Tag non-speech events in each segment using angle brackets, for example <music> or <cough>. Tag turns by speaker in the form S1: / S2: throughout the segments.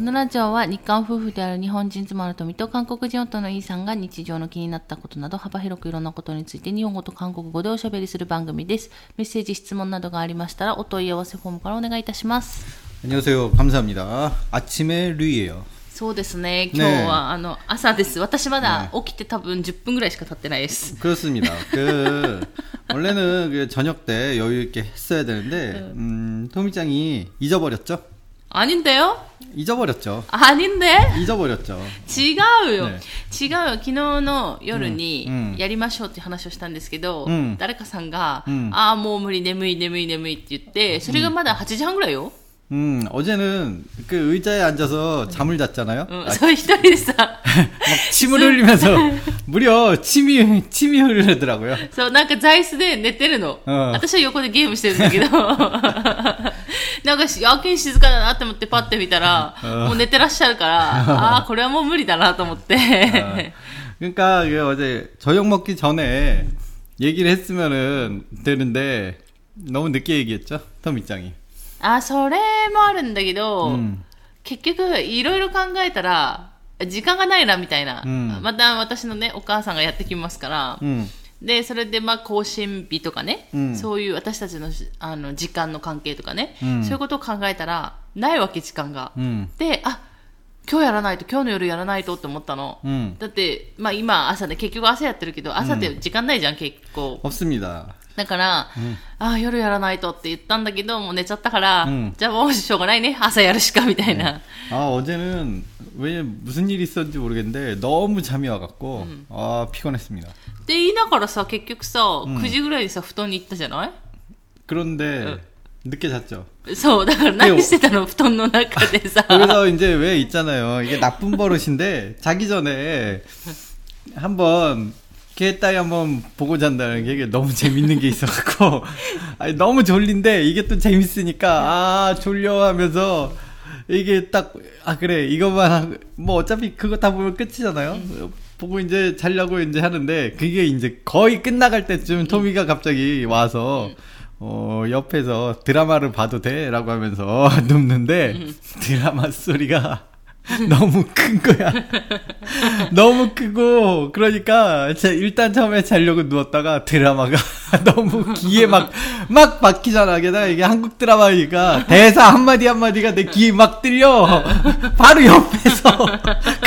S1: このラジオは日韓夫婦である日本人妻の富と韓国人夫のイーさんが日常の気になったことなど幅広くいろんなことについて日本語と韓国語でおしゃべりする番組です。メッセージ、質問などがありましたらお問い合わせフォームからお願いいたします。
S2: 안녕하세요. 감사합니다. 아침에 루이예요.
S1: そうですね。今日は、あの朝です。私まだ起きて多分10分ぐらいしか経ってないです。
S2: 그렇습니다. 그 원래는 그 저녁 때 여유 있게 했어야 되는데 음, 토미짱이 잊어버렸죠?
S1: 아닌데요?
S2: 잊어버렸죠.
S1: 아닌데?
S2: 잊어버렸죠.
S1: 違うよ、
S2: ね
S1: 違うよ昨日の夜に
S2: うんうん
S1: やりましょうって話をしたんですけど、
S2: うん
S1: 誰かさんが、
S2: うん
S1: ああもう無理眠い眠い眠いって言ってそれがまだ8時半ぐらいよ、
S2: 음, 어제는 그 의자에 앉아서 잠을 잤잖아요.
S1: うん、
S2: 아,
S1: そう一人でさ <laughs>
S2: 막 침을 흘리면서 무려 침이 침이 흐르더라고요.
S1: そうなんか座椅子で寝てるの、
S2: うん
S1: 私は横でゲームしてるんだけど <laughs> <laughs> なんかしやけに静かだなって思ってパッて見たら、
S2: うん
S1: もう寝てらっしゃるからああーこれはもう無理だなと思って、
S2: 아, 그러니까 그 어제 저녁 먹기 전에 얘기를 했으면은 되는데 너무 늦게 얘기했죠. 토미짱이.
S1: あそれもあるんだけど、
S2: 음.
S1: 結局いろいろ考えたら時間がないなみたいな、
S2: うん
S1: また私のねお母さんがやってきますから、
S2: 음.
S1: でそれでまあ更新日とかね、
S2: うん
S1: そういう私たちのしあの時間の関係とかね、
S2: うん
S1: そういうことを考えたらないわけ時間が、
S2: 음.
S1: であ今日やらないと今日の夜やらないとって思ったの、
S2: 음.
S1: だって、まあ、今朝ね結局朝やってるけど朝って時間ないじゃん、結構
S2: 없습니다.
S1: だから、あ夜やらないとって言ったんだけどもう寝ちゃったから、
S2: うん
S1: じゃあもうしょうがないね朝やるしかみたいな、
S2: 아 어제는 왜 무슨 일이 있었는지 모르겠는데 너무 잠이 와갖고 아 피곤했습니다.
S1: って言いながらさ結局さ、9時ぐらいにさ布団に行ったじゃない
S2: 그런데 늦게 잤죠.
S1: そうだから何してたの布団の中でさ <laughs>
S2: 그래서 이제 왜 있잖아요. 이게 나쁜 버릇인데 자기 전에 <laughs> 한번 개 따위 한번 보고 잔다는 게 너무 <laughs> 재밌는 게 있어갖고. 아니, 너무 졸린데 이게 또 재밌으니까 아 졸려 하면서 이게 딱 아 그래. 이것만 하고 뭐 어차피 그거 다 보면 끝이잖아요. 보고 이제 자려고 이제 하는데 그게 이제 거의 끝나갈 때쯤 토미가 갑자기 와서 어 옆에서 드라마를 봐도 돼 라고 하면서 <laughs> 눕는데 드라마 소리가 <laughs> 너무 큰 거야. <laughs> 너무 크고 그러니까 제 일단 처음에 자려고 누웠다가 드라마가 <laughs> 너무 귀에 막 막 박히잖아. 게다가 이게 한국 드라마니까 대사 한마디 한마디가 내 귀에 막 들려. 바로 옆에서.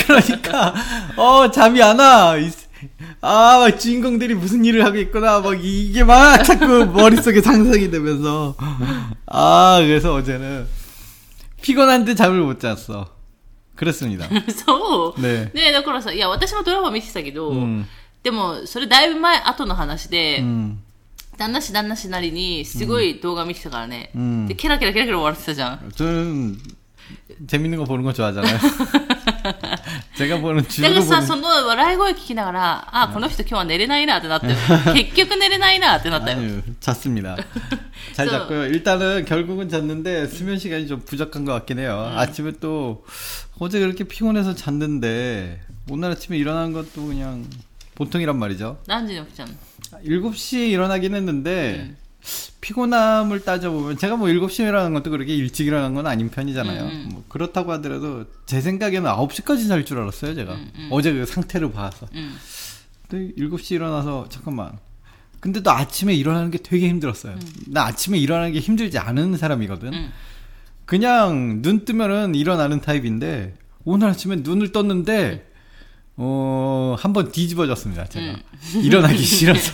S2: 그러니까 어 잠이 안 와. 이- 아, 막 주인공들이 무슨 일을 하고 있구나. 막 이게 막 자꾸 머릿속에 상상이 되면서. 아, 그래서 어제는 피곤한데 잠을 못 잤어. 그렇습니다.
S1: そう、
S2: ね
S1: ねだからさいや私もドラマ見てたけど、
S2: うん
S1: でもそれだいぶ前後の話で、
S2: 음.
S1: 旦那氏旦那氏なりにすごい動画見てたからね、
S2: うん
S1: でケラケラケラケラ笑ってたじゃん
S2: 저는 재밌는 거 보는 거 좋아하잖아요. 제가 보는
S1: だ
S2: 주로
S1: からさ、
S2: 보는
S1: その笑い声聞きながら、あ、この人今日は寝れないなってなったよ。結局寝れないなってなったよ。
S2: 아유, 잤습니다. <laughs> <laughs> 잘
S1: 저-
S2: 잤고요. 일단은 결국은 잤는데 수면 시간이 좀 부족한 것 같긴 해요. 아침에 또 어제 그렇게 피곤해서 잤는데 오늘 아침에 일어난 것도 그냥 보통이란 말이죠.
S1: 何時に起きちゃうの
S2: 7시에 일어나긴 했는데 피곤함을 따져보면 제가 뭐 7시에 일어나는 것도 그렇게 일찍 일어나는 건 아닌 편이잖아요.
S1: 음,
S2: 뭐 그렇다고 하더라도 제 생각에는 9시까지 잘 줄 알았어요, 제가. 어제 그 상태를 봐서.
S1: うん。
S2: 근데 7시 일어나서 잠깐만. 근데 또 아침에 일어나는 게 되게 힘들었어요. 나 아침에 일어나는 게 힘들지 않은 사람이거든.
S1: 음.
S2: 그냥 눈 뜨면은 일어나는 타입인데 오늘 아침에 눈을 떴는데 어, 한 번 뒤집어졌습니다, 제가. 일어나기 싫어서.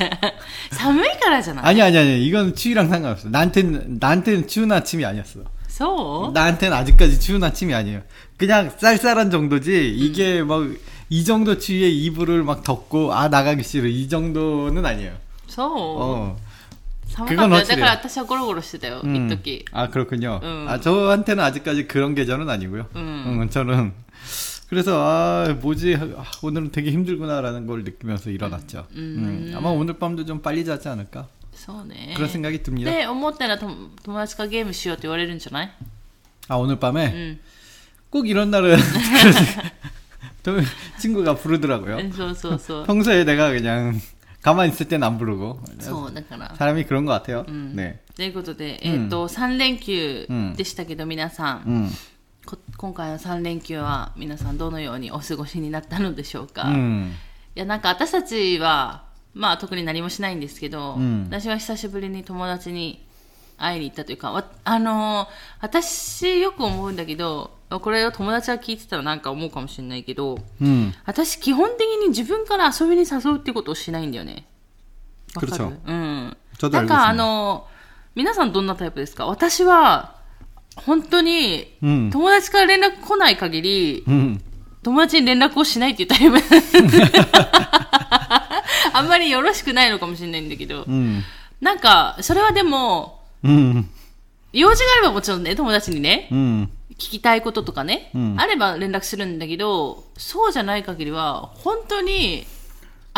S1: 寒いからじゃない <laughs>
S2: 아니, 아니, 아니. 이건 추위랑 상관없어. 나한테는, 나한테는 추운 아침이 아니었어.
S1: そう
S2: 나한테는 아직까지 추운 아침이 아니에요. 그냥 쌀쌀한 정도지, 이게 막, 이 정도 추위에 이불을 막 덮고, 아, 나가기 싫어. 이 정도는 아니에요.
S1: そう、
S2: 어.
S1: 寒かったよ。だ
S2: 그건확실해요
S1: から私はゴロゴロしてたよ、
S2: 음.
S1: 一時。
S2: 아, 그렇군요.
S1: 음.
S2: 아, 저한테는 아직까지 그런 계절은 아니고요.
S1: 음.
S2: 음, 저는. 그래서, 아, 뭐지, 아, 오늘은 되게 힘들구나라는 걸 느끼면서 일어났죠. 음, 아마 오늘 밤도 좀 빨리 자지 않을까?
S1: そうね。
S2: 그런 생각이 듭니다.
S1: で、思ったらと友達がゲームしようって言われるんじゃない
S2: 아, 오늘 밤에?
S1: うん。
S2: 꼭 이런 날은 그런 <laughs> 생각- 또 친구가 부르더라고요.
S1: そうそうそう。
S2: 평소에 내가 그냥 가만히 있을 땐 안 부르고
S1: そう、だから。
S2: 사람이 그런 것 같아요.
S1: 음.
S2: 네.
S1: ということで、えっ、と、3連休
S2: うん
S1: でしたけど、皆さん、
S2: 음.
S1: こ 今回の3連休は皆さんどのようにお過ごしになったのでしょうか、
S2: うん、い
S1: やなんか私たちはまあ特に何もしないんですけど、
S2: うん、
S1: 私は久しぶりに友達に会いに行ったというかあの、私よく思うんだけどこれを友達が聞いてたらなんか思うかもしれないけど、
S2: うん、
S1: 私基本的に自分から遊びに誘うってことをしないんだよね。わかる？うん。なんかあの、皆さんどんなタイプですか？私は本当に、
S2: うん
S1: 友達から連絡来ない限り、
S2: うん。
S1: 友達に連絡をしないっていうタイプ。<laughs> あんまりよろしくないのかもしれないんだけど、
S2: うん。
S1: なんか、それはでも、
S2: うん。
S1: 用事があればもちろんね、友達にね、
S2: うん。
S1: 聞きたいこととかね、
S2: うん
S1: あれば連絡するんだけど、そうじゃない限りは、本当に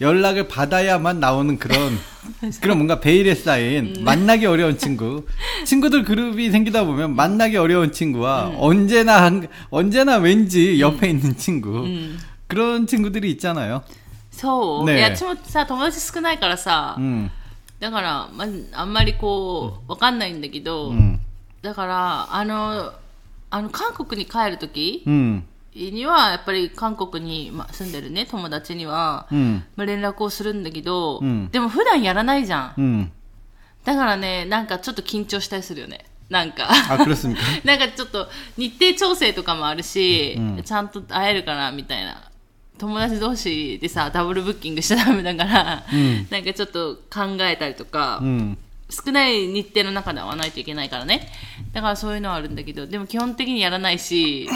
S2: 연락을 받아야만 나오는 그런 <laughs> 그런 뭔가 베일에 쌓인 만나기 어려운 친구 친구들 그룹이 생기다 보면 만나기 어려운 친구와 언제나 한- 언제나 왠지 옆에 있는 친구
S1: うん。
S2: 그런 친구들이 있잖아요.
S1: そう。
S2: ねえ
S1: いや、私もさ、友達少ないからさ、
S2: 음,
S1: だから、まず、あんまりこう、わかんないんだけど、
S2: 음,
S1: だから、あの、あの、韓国に帰るとき
S2: 음,
S1: にはやっぱり韓国に住んでるね友達には、まあ、連絡をするんだけど、
S2: うん、
S1: でも普段やらないじゃん、
S2: うん、
S1: だからねなんかちょっと緊張したりするよね。なんか。<laughs> なんかちょっと日程調整とかもあるし、
S2: うん、
S1: ちゃんと会えるかなみたいな。友達同士でさダブルブッキングしちゃダメだから、
S2: うん、
S1: なんかちょっと考えたりとか、
S2: うん、
S1: 少ない日程の中で会わないといけないからね。だからそういうのはあるんだけどでも基本的にやらないし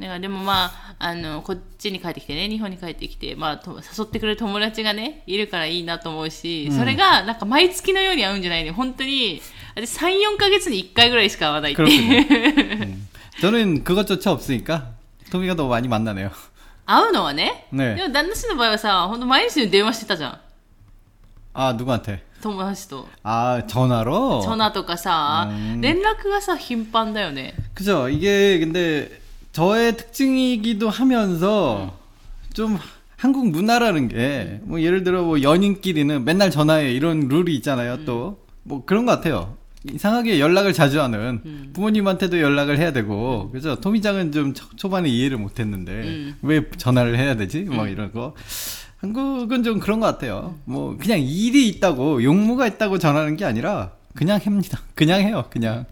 S1: だからでもまあ、あの、こっちに帰ってきてね、日本に帰ってきて、まあ、と誘ってくれる友達がね、いるからいいなと思うし、それがなんか毎月のように会うんじゃないね。本当に、私3、4ヶ月に1回ぐらいしか会わないっていう。
S2: 그렇군요. 음. 저는 그것조차 없으니까 토미가 너무 많이 만나네요.
S1: 会うのはね。
S2: ね
S1: でも旦那氏の場合はさ、本当毎日電話してたじゃん。
S2: 아 누구한테?
S1: 友達と。
S2: 아 전화로.
S1: そのとかさ、
S2: うん
S1: 連絡がさ、頻繁だよね。
S2: 그죠. 이게 근데 저의 특징이기도 하면서 좀 한국 문화라는 게 뭐 예를 들어 뭐 연인끼리는 맨날 전화해 이런 룰이 있잖아요. 또 뭐 그런 것 같아요. 이상하게 연락을 자주 하는 부모님한테도 연락을 해야 되고 그죠. 토미장은 좀 초, 초반에 이해를 못했는데
S1: 음.
S2: 왜 전화를 해야 되지? 뭐 이런 거. 한국은 좀 그런 것 같아요. 뭐 그냥 일이 있다고 용무가 있다고 전하는 게 아니라 그냥 합니다. 그냥 해요. 그냥.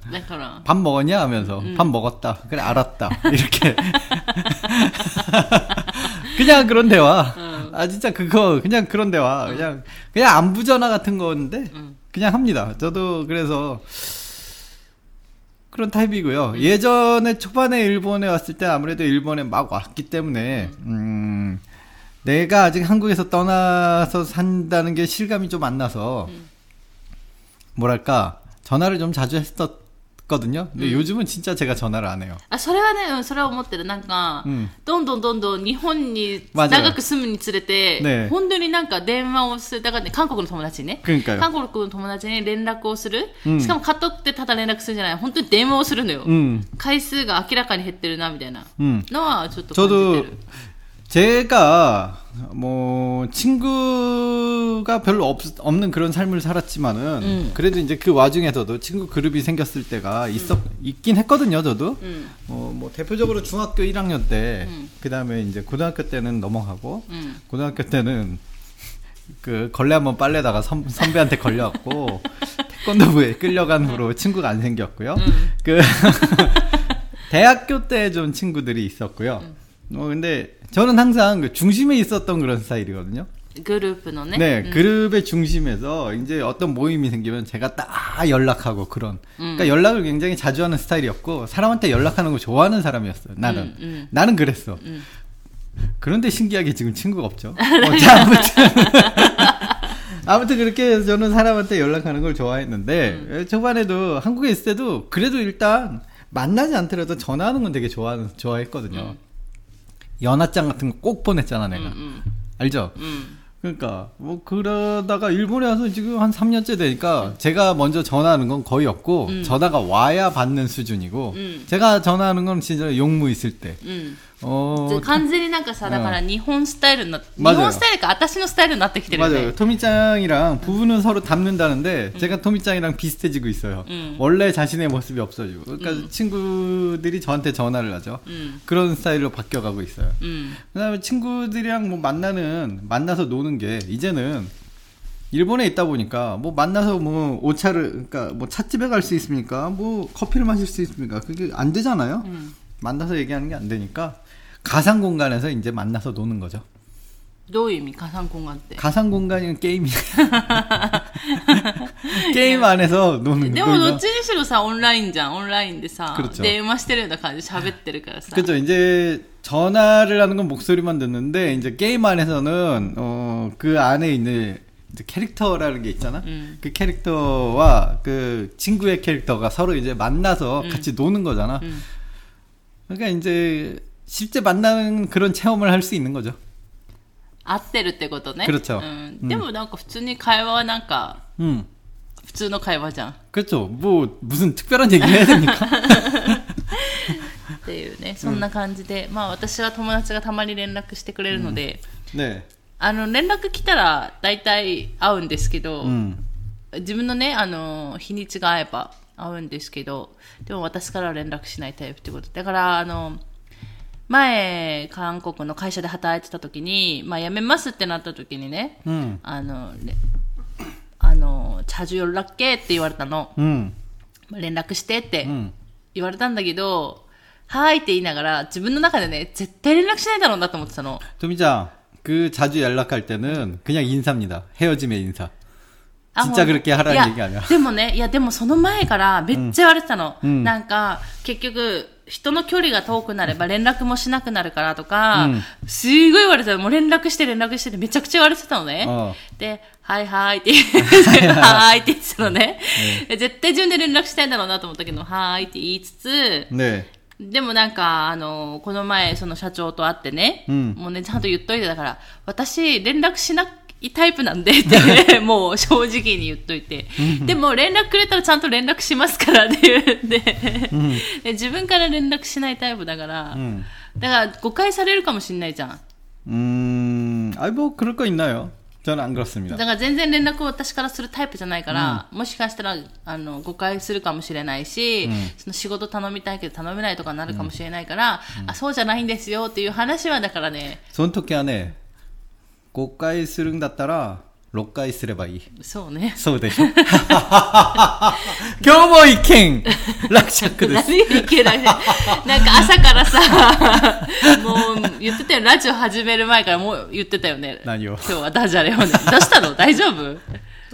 S2: 밥 먹었냐 하면서 음. 밥 먹었다. 그래 알았다. 이렇게. <laughs> 그냥 그런 대화. 음. 아 진짜 그거 그냥 그런 대화. 음. 그냥 그냥 안부 전화 같은 건데
S1: 음.
S2: 그냥 합니다. 저도 그래서 그런 타입이고요. 음. 예전에 초반에 일본에 왔을 때 아무래도 일본에 막 왔기 때문에 음. 음 내가 아직 한국에서 떠나서 산다는 게 실감이 좀 안 나서 음. 뭐랄까 전화를 좀 자주 했었거든요. 근데 요즘은 진짜 제가 전화를 안 해요.
S1: あ、それはね、うんそれは思ってる。なんか、
S2: うん
S1: どんどんどんどん日本に
S2: 맞아요
S1: 長く住むにつれて、
S2: ね
S1: 本当になんか電話をする。だからね、韓国の友達にね。
S2: 그러니까요.
S1: 韓国の友達に連絡をする。
S2: うん
S1: しかもカットってただ連絡するんじゃない。本当に電話をするのよ。
S2: 음,
S1: 回数が明らかに減ってるな、みたいな
S2: 음.
S1: のはちょっと感じて
S2: 저도
S1: る。
S2: 제가 뭐 친구가 별로 없, 없는 그런 삶을 살았지만은
S1: 음.
S2: 그래도 이제 그 와중에서도 친구 그룹이 생겼을 때가 있었 있긴 했거든요. 저도
S1: 음.
S2: 어, 뭐 대표적으로 중학교 1학년 때
S1: 음.
S2: 그다음에 이제 고등학교 때는 넘어가고
S1: 음.
S2: 고등학교 때는 그 걸레 한번 빨래다가 선, 선배한테 걸려갖고 <laughs> 태권도부에 끌려간 후로 친구가 안 생겼고요.
S1: 음.
S2: 그 <laughs> 대학교 때 좀 친구들이 있었고요. 어, 근데 저는 항상 그 중심에 있었던 그런 스타일이거든요. 그룹은네
S1: 네, 음.
S2: 그룹의 중심에서 이제 어떤 모임이 생기면 제가 딱 연락하고 그런.
S1: 그러니까 음.
S2: 그러니까 연락을 굉장히 자주 하는 스타일이었고 사람한테 연락하는 거 좋아하는 사람이었어요. 나는
S1: 음, 음.
S2: 나는 그랬어.
S1: 음.
S2: 그런데 신기하게 지금 친구가 없죠. <laughs> 어, 자, 아무튼. <laughs> 아무튼 그렇게 해서 저는 사람한테 연락하는 걸 좋아했는데
S1: 음.
S2: 초반에도 한국에 있을 때도 그래도 일단 만나지 않더라도 전화하는 건 되게 좋아하는 좋아했거든요. 연하장 같은 거 꼭 보냈잖아 내가
S1: 음, 음.
S2: 알죠?
S1: 음.
S2: 그러니까 뭐 그러다가 일본에 와서 지금 한 3년째 되니까 제가 먼저 전화하는 건 거의 없고
S1: 음.
S2: 전화가 와야 받는 수준이고
S1: 음.
S2: 제가 전화하는 건 진짜 용무 있을 때 음.
S1: うん、
S2: 어
S1: で完全になんかさだから日本スタイルになって、日
S2: 맞아요
S1: 本スタイルか私のスタイルになってきてるよね
S2: 맞아요. 토미짱이랑 부부는 서로 닮는다는데 제가 토미짱이랑 비슷해지고 있어요.
S1: 음.
S2: 원래 자신의 모습이 없어지고. 그러니까 친구들이 저한테 전화를 하죠.
S1: うん、
S2: 그런 스타일로 바뀌어가고 있어요.
S1: うん、
S2: 그다음에 친구들이랑 뭐 만나는 만나서 노는 게 이제는 일본에 있다 보니까 뭐 만나서 뭐 오차를 그러니까 뭐 찻집에 갈 수 있습니까? 뭐 커피를 마실 수 있습니까? 그게 안 되잖아요.
S1: うん、
S2: 만나서 얘기하는 게 안 되니까 가상 공간에서 이제 만나서 노는 거죠.
S1: どういう意味加算婚がって。
S2: 가상 공간이 게임이 <laughs> 게임 안에서 노는
S1: でもどっ
S2: 놀면
S1: ちにしろさ、オンラインじゃん。オンラインでさ
S2: 그렇죠
S1: 、電話してるような感じで喋ってるからさ。
S2: 그죠 이제 전화를 하는 건 목소리만 듣는데 이제 게임 안에서는 어 그 안에 있는 이제 캐릭터라는 게 있잖아.
S1: 음.
S2: 그 캐릭터와 그 친구의 캐릭터가 서로 이제 만나서 같이 노는 거잖아.
S1: うん。
S2: 그러니까 이제 실제 만나는 그런 체험을 할 수 있는 거죠.
S1: 合ってるってことね。
S2: 그렇죠
S1: うん。でもなんか普通に会話はなんか、
S2: 음.
S1: 普通の会話じゃん。
S2: 그렇죠. 뭐 무슨 특별한 얘기를 해야 됩니까? <laughs>
S1: っていうね。そんな感じで。まあ私は友達がたまに連絡してくれるので、
S2: 네.
S1: あの、連絡来たら大体会うんですけど、
S2: 음.
S1: 自分のね、あの、日にちが合えば会うんですけど、でも私からは連絡しないタイプってこと。だから、あの、 前、韓国の会社で働いてた時に、まあ辞めますってなった時にね、
S2: 음.
S1: あの、ねあの、チャジュラッケって言われたの。
S2: 음.
S1: まあ連絡してって
S2: 음.
S1: 言われたんだけど、はーいって言いながら、自分の中でね、絶対連絡しないだろうなと思ってたの。
S2: 도미짱, 그 자주 연락할 때는 그냥 인사입니다. 헤어짐의 인사.
S1: あ
S2: 진짜
S1: もう
S2: 그렇게 하라는
S1: いや
S2: 얘기 아니야.
S1: でもね、いやでもその前からめっちゃ言われてたの。
S2: うん
S1: なんか、結局、 人の距離が遠くなれば連絡もしなくなるからとか、
S2: うん
S1: すごい言われてたの。もう連絡して連絡してってめちゃくちゃ言われてたのね。で、はいはいって言って、はーいって言ってたのね。で絶対自分で連絡したいんだろうなと思ったけど、はーいって言いつつ、
S2: 네.
S1: でもなんか、あの、この前、その社長と会ってね、
S2: うん
S1: もうね、ちゃんと言っといてだから、私、連絡しないタイプなんでって <laughs> もう正直に言っといて。でも連絡くれたらちゃんと連絡しますからって言うん。で自分から連絡しないタイプだから、だから誤解されるかもしれないじゃん。
S2: 음아이뭐그럴거있나요저는안
S1: だ。から全然連絡を私からするタイプじゃないから、うん、もしかしたらあの誤解するかもしれないし、うん、その仕事頼みたいけど頼めないとかなるかもしれないから、あそうじゃないんですよっていう話はだからね。
S2: その時はね5回するんだったら6回すればいい。
S1: そうね。
S2: そうでしょ。<laughs> 今日も意見落
S1: 着
S2: です。
S1: 何意見だねなんか朝からさもう言ってたよ。ラジオ始める前からもう言ってたよね。
S2: 何を？
S1: 今日はダジャレをね。どうしたの？大丈夫？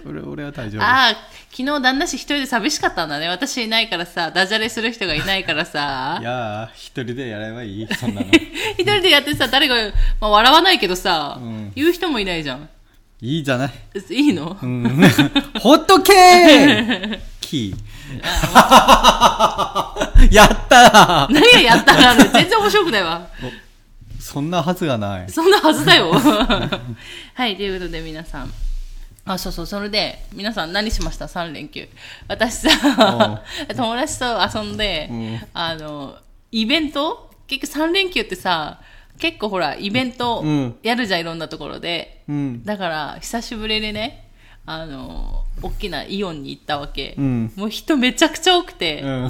S2: 俺俺は大丈夫。
S1: ああ昨日旦那氏一人で寂しかったんだね。私いないからさダジャレする人がいないからさ。<laughs>
S2: いやー一人でやればいいそんなの。<laughs>
S1: 一人でやってさ誰が、まあ、笑わないけどさ、
S2: うん、
S1: 言う人もいないじゃん。
S2: いいじゃな
S1: い。いいの、
S2: うん、<laughs> ほっとけー！
S1: キー。やったな。何やったな全然面白くないわ。
S2: そんなはずがない。
S1: そんなはずだよ。はいということで皆さん。あ、そうそう、それで、皆さん何しました ?3 連休。私さ、<laughs> 友達と遊んで、
S2: うん
S1: あの、イベント？結局3連休ってさ、結構ほら、イベント
S2: うん
S1: やるじゃん、いろんなところで。
S2: 음.
S1: だから、久しぶりにね、あの、大きなイオンに行ったわけ。
S2: うん
S1: もう人めちゃくちゃ多くて。
S2: 응.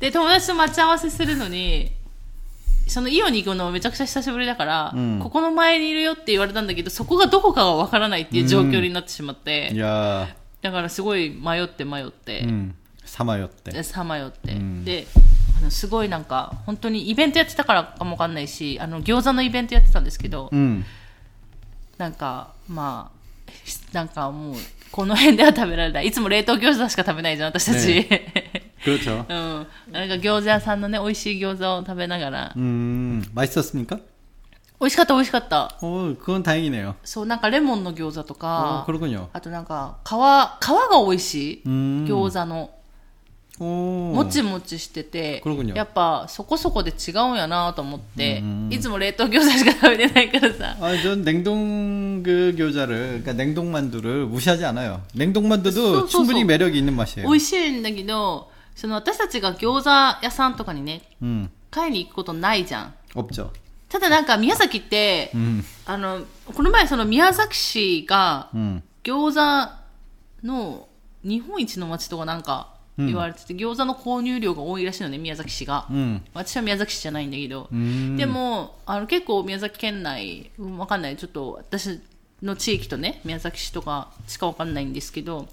S1: で、友達と待ち合わせするのに、そのイオンに行くのめちゃくちゃ久しぶりだから、
S2: うん、
S1: ここの前にいるよって言われたんだけど、そこがどこかがわからないっていう状況になってしまって、
S2: うん、いや
S1: だからすごい迷って迷って、
S2: さまよっ
S1: て。さまよって。で、あのすごいなんか、本当にイベントやってたからかもわかんないし、あの、餃子のイベントやってたんですけど、
S2: うん、
S1: なんか、まあ、なんかもう、この辺では食べられない。いつも冷凍餃子しか食べないじゃん、私たち。
S2: ね <laughs> 그렇죠.
S1: うん。なんか餃子屋さんのね、美味しい餃子を食べながら。
S2: 음, 맛있었습니까?
S1: 美味しかった、美味しかった。
S2: 어, 그건 다행이네요.
S1: そう、なんかレモンの餃子と
S2: 어,
S1: か、
S2: 그렇군요.
S1: あとなんか、皮、皮が美味しい。
S2: 음.
S1: 餃子の。
S2: 오.
S1: もちもちしてて
S2: 그렇군요
S1: やっぱそこそこで違うんやなと思って、
S2: うんうん
S1: いつも冷凍餃子しか食べてないからさ <laughs>
S2: 아, 전 냉동 그 교자를, 그러니까 냉동 만두를 무시하지 않아요. 냉동 만두도
S1: 소, 소,
S2: 충분히
S1: 소.
S2: 매력이 있는 맛이에요.
S1: 美味しいんだけど その私たちが餃子屋さんとかにね、
S2: うん、
S1: 買いに行くことないじゃん。ただなんか宮崎って、
S2: うん、
S1: あの、この前その宮崎市が、餃子の日本一の街とかなんか言われてて、餃子の購入量が多いらしいのね、宮崎市が。
S2: うん、
S1: 私は宮崎市じゃないんだけど。でも、あの結構宮崎県内、わかんない、ちょっと私の地域とね、宮崎市とかしかわかんないんですけど、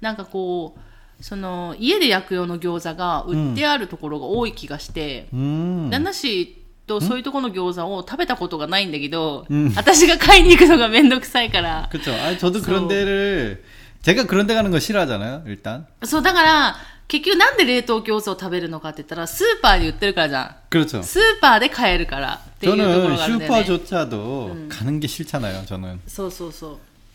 S1: なんかこう、その家で焼く用の餃子が売ってあるところが多い気がして、
S2: 음.
S1: 旦那市とそういうところの餃子を食べたことがないんだけど、
S2: うん
S1: 私が買いに行くのがめんどくさいから、
S2: 그쵸. 아, 저도
S1: 그래서-
S2: 그런 데를, 제가 그런 데 가는 거 싫어하잖아요, 일단.
S1: そうだから結局なんで冷凍餃子を食べるのかって言ったらスーパーに売ってるからじゃん
S2: 그렇죠.
S1: スーパーで買えるからっていうところ
S2: 저는
S1: があるんだよね
S2: 슈퍼조차도 가는 게 싫잖아요, 저는.
S1: そうそうそう
S2: 음.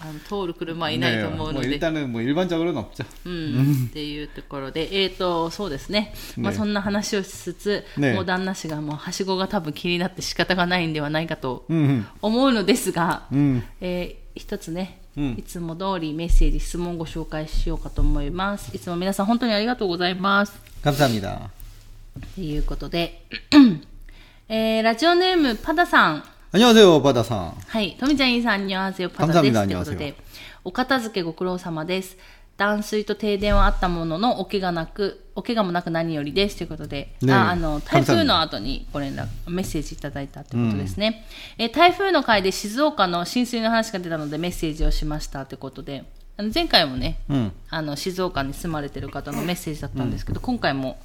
S1: あの通る車はいないと
S2: 네,
S1: 思う
S2: 뭐
S1: ので。
S2: 일단은 뭐 일반적으로는 없죠.
S1: うん、っていうところで、えーと、そうですね。まあ
S2: ね
S1: そんな話をしつつ、
S2: ね
S1: もう旦那氏がもうはしごが多分気になって仕方がないんではないかと
S2: 음,
S1: 思うのですが、
S2: 음,
S1: えー一つね、
S2: うん
S1: いつも通りメッセージ、質問をご紹介しようかと思います。いつも皆さん本当にありがとうございます。
S2: 감사합니다.
S1: ということで、<clears throat> えーラジオネームパダさん。
S2: 안녕하세요, 바다상.
S1: はい。富ちゃんいいさん、にわせよ、パダです。
S2: 감사합니다
S1: ということ
S2: 안녕하세요
S1: で、お片付けご苦労様です。断水と停電はあったものの、お怪我なく、お怪我もなく何よりです。ということで、
S2: ねえ
S1: ああの、台風
S2: 감사합니다
S1: の後にご連絡、メッセージいただいたということですね。えー台風の回で静岡の浸水の話が出たのでメッセージをしましたということで、あの前回もね、
S2: 음,
S1: あの静岡に住まれてる方のメッセージだったんですけど、今回も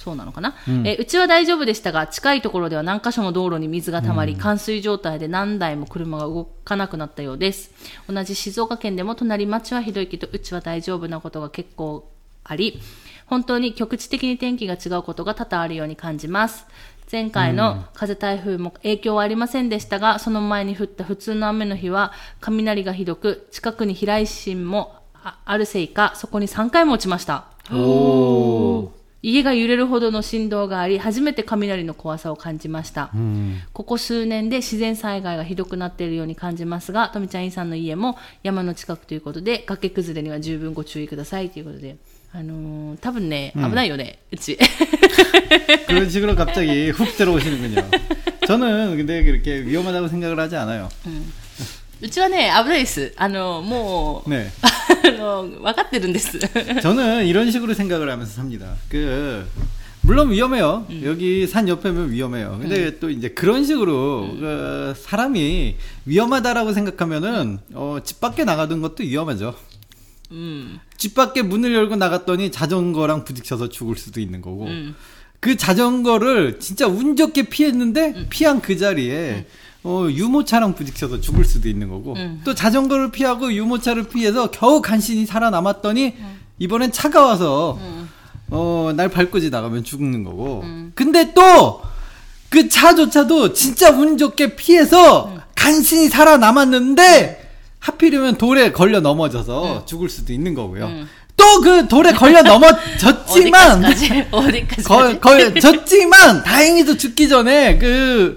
S1: そうなのかな、えーうちは大丈夫でしたが近いところでは何箇所も道路に水がたまり、冠水状態で何台も車が動かなくなったようです。同じ静岡県でも隣町はひどいけどうちは大丈夫なことが結構あり本当に局地的に天気が違うことが多々あるように感じます。前回の風台風も影響はありませんでしたが、その前に降った普通の雨の日は雷がひどく近くに飛来心もああるせいかそこに3回も落ちました。
S2: 오,
S1: 家が揺れるほどの振動があり初めて雷の怖さを感じました、
S2: 음,
S1: ここ数年で自然災害がひどくなっているように感じますが富ちゃんさんの家も山の近くということで崖崩れには十分ご注意くださいということであのー多分ね危ないよね、うち <laughs>
S2: 그런 식으로 갑자기 훅 들어오시는군요. 저는 근데 그렇게 위험하다고 생각을 하지 않아요.
S1: うちはね危ないですあのもう、
S2: 네.
S1: あの分かってるんです
S2: 저는 이런 식으로 생각을 하면서 삽니다. 그 물론 위험해요. 여기 산 옆에면 위험해요. 근데 또 이제 그런 식으로 그 사람이 위험하다라고 생각하면은 어, 집 밖에 나가던 것도 위험하죠.
S1: うん、
S2: 집 밖에 문을 열고 나갔더니 자전거랑 부딪혀서 죽을 수도 있는 거고
S1: 음.
S2: 그 자전거를 진짜 운 좋게 피했는데 피한 그 자리에 어, 유모차랑 부딪혀서 죽을 수도 있는 거고.
S1: 음.
S2: 또 자전거를 피하고 유모차를 피해서 겨우 간신히 살아남았더니 이번엔 차가 와서 어, 날 밟고 지나가면 죽는 거고. 근데 또 그 차조차도 진짜 운 좋게 피해서 간신히 살아남았는데 하필이면 돌에 걸려 넘어져서 죽을 수도 있는 거고요. 또그 돌에 걸려 넘어졌지만
S1: 어디까지까지 <laughs> 어디까지
S2: 거, 걸 졌지만 다행히도 죽기 전에 그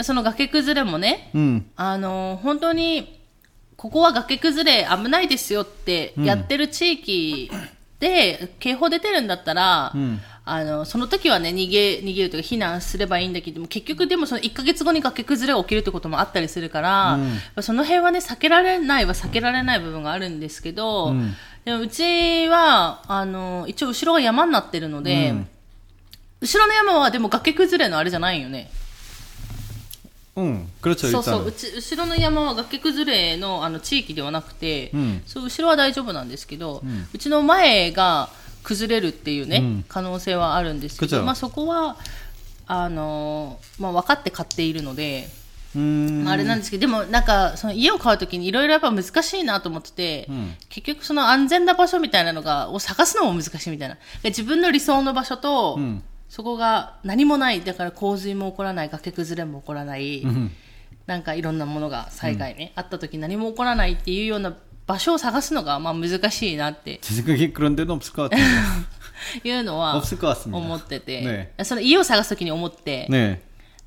S1: その崖崩れもね、
S2: 음.
S1: あの、本当に、ここは崖崩れ危ないですよってやってる地域で警報出てるんだったら、
S2: ん。
S1: あの、その時はね、逃げ、逃げるとか避難すればいいんだけども、結局でもその1ヶ月後に崖崩れが起きるってこともあったりするから、その辺はね、避けられないは避けられない部分があるんですけど、でもうちは、あの、一応後ろが山になってるので、後ろの山はでも崖崩れのあれじゃないよね。
S2: うん、
S1: そうそう。うち後ろの山は崖崩れのあの地域ではなくて、
S2: うん、
S1: そう後ろは大丈夫なんですけど、うん、うちの前が崩れるっていうね、
S2: うん、
S1: 可能性はあるんですけど、まあ、そこはあの、まあ、分かって買っているので。まあ、あれなんですけどでもなんかその家を買うときにいろいろやっぱ難しいなと思ってて、う
S2: ん、
S1: 結局その安全な場所みたいなのがを探すのも難しいみたいな。自分の理想の場所と、う
S2: ん、
S1: そこが何もないだから洪水も起こらない崖崩れも起こらない、
S2: 음,
S1: なんかいろんなものが災害ね、あった時何も起こらないっていうような場所を探すのがまあ難しいなって
S2: 제 생각에 그런 데는 없을 것 같아요. <laughs>
S1: いうのは
S2: 없을 것 같습니다.
S1: 思ってて、
S2: ね
S1: その家を探す時に思って、
S2: 네.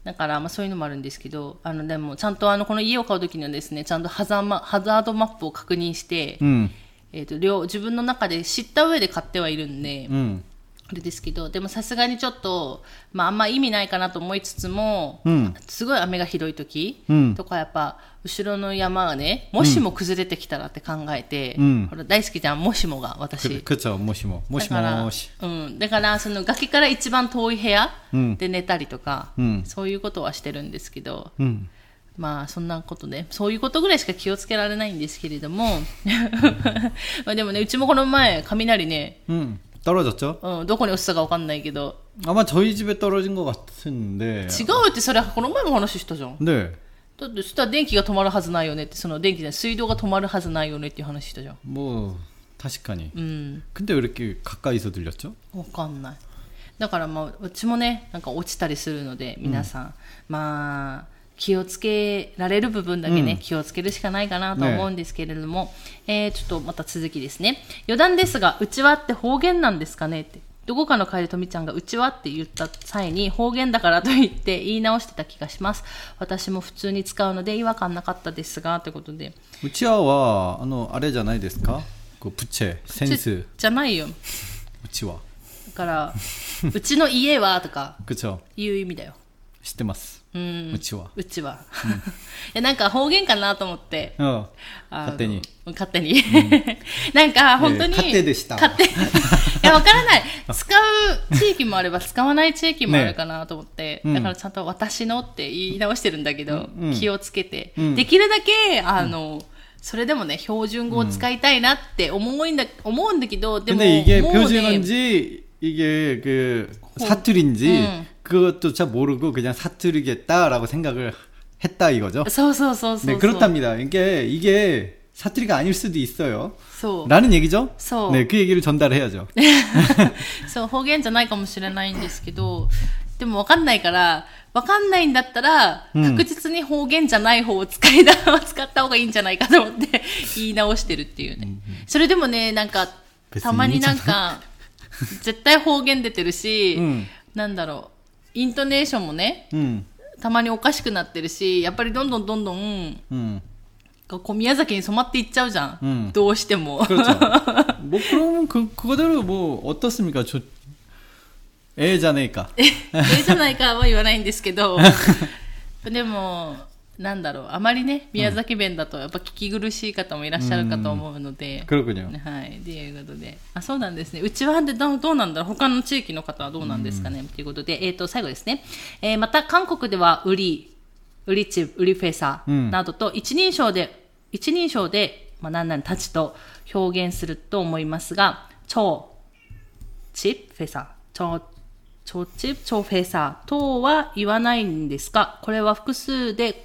S1: だからまあそういうのもあるんですけど、あのでもちゃんとあのこの家を買う時にはですね、ちゃんとハザーマハザードマップを確認して、
S2: 음,
S1: えっ、と両自分の中で知った上で買ってはいるんで、
S2: 음,
S1: あれですけどでもさすがにちょっと、まあ、あんま意味ないかなと思いつつも、
S2: うん、
S1: すごい雨がひどい時、
S2: うん、
S1: とかやっぱ後ろの山がねもしも崩れてきたらって考えて、
S2: うん、
S1: ほら大好きじゃんもしもが私。
S2: 靴をはもし
S1: も。もし
S2: もし。だから,、
S1: うん、だからその崖から一番遠い部屋で寝たりとか、
S2: うん、
S1: そういうことはしてるんですけど、
S2: うん。
S1: まあそんなことね、そういうことぐらいしか気をつけられないんですけれども、<laughs> まあでもね、うちもこの前、雷ね、
S2: うん、 떨어졌죠?
S1: うん、どこに落ちたかわかんないけど
S2: 아마 저희 집에 떨어진 것 같은데.
S1: 違うってそれこの前も話したじゃん
S2: 네.
S1: だってそしたら電気が止まるはずないよねってその電気じゃない水道が止まるはずないよねっていう話したじゃん
S2: 뭐, 다시카니.
S1: うん
S2: 근데 왜 이렇게 가까이서 들렸죠?
S1: わかんないだからまあうちもねなんか落ちたりするので皆さん、まあ 気をつけられる部分だけね、
S2: うん、
S1: 気をつけるしかないかなと思うんですけれども、ね、えー、ちょっとまた続きですね。余談ですが、うちわって方言なんですかねって。どこかの会でとみちゃんがうちわって言った際に方言だからと言って言い直してた気がします。私も普通に使うので違和感なかったですが、ということで。
S2: うちわは、あの、あれじゃないですか？こうプチェ、センス。
S1: じゃないよ。
S2: うちわ。
S1: だから、うちの家はとか、<laughs> いう意味だよ。
S2: 知ってます。
S1: うん
S2: 우치와.
S1: うちは。<laughs> いや、なんか方言かなと思って。
S2: 어,
S1: あの
S2: 勝手に。
S1: 勝手に。<laughs> なんか本当に。
S2: えー勝手でした
S1: 勝手。<laughs> いや、わからない。使う地域もあれば使わない地域もあるかなと思って。
S2: ねうん
S1: だからちゃんと私のって言い直してるんだけど、
S2: うん
S1: 気をつけて、
S2: うん
S1: できるだけ、あの、それでもね、標準語を使いたいなって思うんだ、思うんだけど、でも、
S2: 근데 이게
S1: もうね
S2: 표준어인지 이게 그 사투리인지
S1: 음.
S2: 그것조차 모르고 그냥 사투리겠다라고 생각을 했다 이거죠.
S1: そうそうそうそう。
S2: 네, 그렇답니다. 이게 이게 사투리가 아닐 수도 있어요.
S1: そう。
S2: 라는 얘기죠?
S1: 소.
S2: 네, 그 얘기를 전달해야죠. <laughs>
S1: そう、方言じゃないかもしれないんですけど、でもわかんないから、わかんないんだったら、
S2: うん
S1: 確実に方言じゃない方を使いだ、使った方がいいんじゃないかと思って言い直してるっていうね。それでもね、なんか、
S2: 別に
S1: たまになんか、絶対方言出てるし、
S2: うん
S1: なんだろう、 イントネーションもね、
S2: 음,
S1: たまにおかしくなってるし、やっぱりどんどんどんどん、
S2: 음.
S1: こう宮崎に染まっていっちゃうじゃん。
S2: うん
S1: どうしても。
S2: 그렇죠. 뭐 그러면 그 그거대로 뭐 어떻습니까? 저 애자네니까. <laughs>
S1: ええじゃないかは言わないんですけど、<laughs> でも、 なんだろうあまりね宮崎弁だとやっぱ聞き苦しい方もいらっしゃるかと思うので、
S2: 黒くにゃ
S1: はい。ということで。あそうなんですね。うちはでどうなんだろう。他の地域の方はどうなんですかね。ということで、えー、と最後ですね、えー、また韓国では売り売りチう売りフェサ
S2: ー
S1: などと一人称で一人称で、まあ、なんなんたちと表現すると思いますが超チッフェサ。ー超超チッ超フェサーとは言わないんですかこれは複数で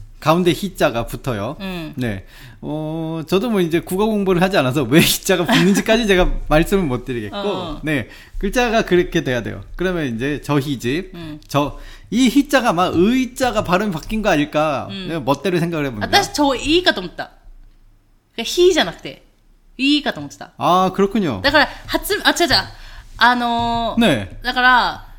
S2: 가운데 히자가 붙어요.
S1: 음.
S2: 네. 어, 저도 뭐 이제 국어 공부를 하지 않아서 왜 히자가 붙는지까지 제가 <laughs> 말씀을 못 드리겠고,
S1: 어.
S2: 네. 글자가 그렇게 돼야 돼요. 그러면 이제 저희집,
S1: 음.
S2: 저, 이 히자가 막 의자가 발음이 바뀐 거 아닐까,
S1: 음.
S2: 네, 멋대로 생각을 해봅니다.
S1: 아, 다시 저 이가 덤다. 그러니까 히자 낙대. 이가 덤다.
S2: 아, 그렇군요.
S1: 그러니까, 하츠, 아, 제자. 아, 노.
S2: 네.
S1: 그러니까,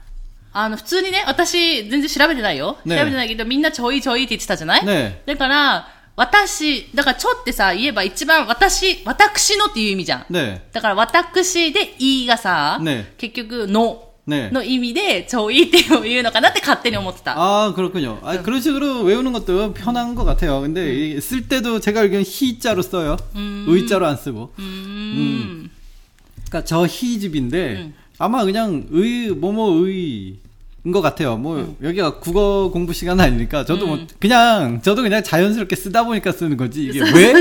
S1: あの、普通にね、私、全然調べてないよ。
S2: ね
S1: 調べてないけど、みんなちょいちょいって言ってたじゃない、
S2: ね
S1: だから、私、だからちょってさ、言えば一番私、私のっていう意味じゃん。
S2: 네.
S1: だから私で、いいがさ、
S2: ね
S1: 結局、の、
S2: ね
S1: の意味で、ちょいっていうのかなって勝手に思ってた。
S2: 아, 그렇군요. 아, 그런 식으로 외우는 것도 편한 것 같아요. 근데 이- 쓸 때도 제가 알기로는 희자로 써요. 의자로 안 쓰고.
S1: うーん。
S2: 그러니까 저 희집인데 아마 그냥 의 뭐뭐 의인 것 같아요. 뭐 음. 여기가 국어 공부 시간 아니니까 저도 뭐 음. 뭐 그냥 저도 그냥 자연스럽게 쓰다 보니까 쓰는 거지 이게 왜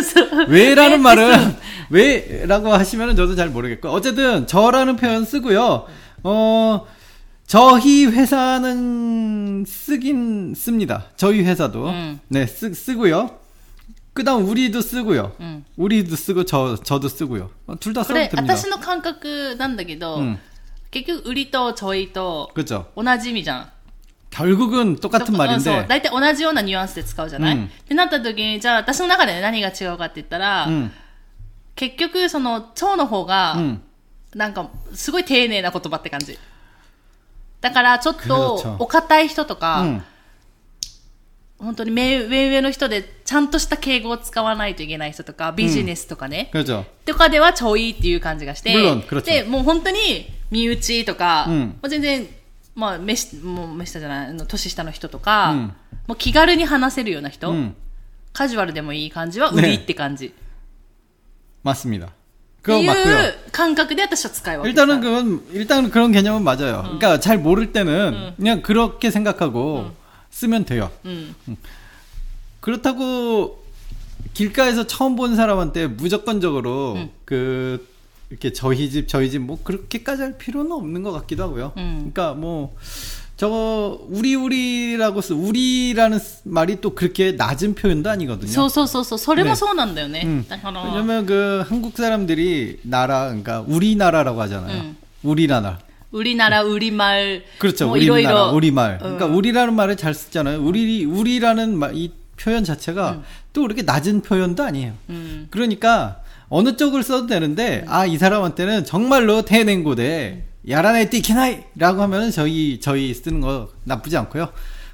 S2: 왜라는 말은 <laughs> 왜라고 하시면은 저도 잘 모르겠고 어쨌든 저라는 표현 쓰고요. 어 저희 회사는 쓰긴 씁니다. 저희 회사도
S1: 음.
S2: 네 쓰, 쓰고요. 그다음 우리도 쓰고요.
S1: 응.
S2: 우리도 쓰고 저 저도 쓰고요. 어, 둘다 써도
S1: 그래,
S2: 됩니다.
S1: 아타시노 감각은
S2: 난다기도 응.
S1: 結局、売りとちょいと
S2: 그죠.
S1: 同じ意味じゃん。
S2: 결국은 똑같은
S1: そう
S2: 말인데.
S1: 大体同じようなニュアンスで使うじゃない、
S2: うん
S1: ってなった時に、じゃあ私の中で何が違うかって言ったら、
S2: 음,
S1: 結局その、蝶の方が、
S2: 음.
S1: なんか、すごい丁寧な言葉って感じ。だから、ちょっ
S2: 그렇죠
S1: と、お堅い人とか、
S2: 음.
S1: 本当に目上上の人で、ちゃんとした敬語を使わないといけない人とか、ビジネスとかね、
S2: 그렇죠.
S1: とかではちょいっていう感じがして、
S2: 물론 그렇죠
S1: で、もう本当に 身内とか、
S2: うん
S1: もう全然、まあ、めし、もう、めしたじゃない、あの年下の人とか、
S2: うん
S1: もう気軽に話せるような人、
S2: 음.
S1: カジュアルでもいい感じは売りって感じ。っ
S2: 맞습니다.
S1: て
S2: 그거
S1: い
S2: 맞고요.
S1: う感覚で私は使い分け
S2: 일단은 그건 일단은 그런 개념은 맞아요. 그러니까 잘 모를 때는 그냥 그렇게 생각하고 쓰면 돼요.
S1: うん。
S2: 그렇다고 길가에서 처음 본 사람한테 무조건적으로 그 이렇게 저희 집 저희 집 뭐 그렇게까지 할 필요는 없는 것 같기도 하고요.
S1: 음.
S2: 그러니까 뭐 저거 우리 우리라고 쓰 우리라는 말이 또 그렇게 낮은 표현도 아니거든요.
S1: 서서서서 서래가 서운한데요네.
S2: 왜냐면 그 한국 사람들이 나라 그러니까 우리나라라고 하잖아요.
S1: 음.
S2: 우리나라.
S1: 우리나라 우리말
S2: 그렇죠.
S1: 뭐
S2: 우리나라
S1: 이러이러.
S2: 우리말.
S1: 어.
S2: 그러니까 우리라는 말을 잘 쓰잖아요. 우리 우리라는 말, 이 표현 자체가 음. 또 그렇게 낮은 표현도 아니에요.
S1: 음.
S2: 그러니까 어느 쪽을 써도 되는데 아 이 사람한테는 정말로 태냉고대 야란의 띠키나이라고 하면은 저희 저희 쓰는 거 나쁘지 않고요.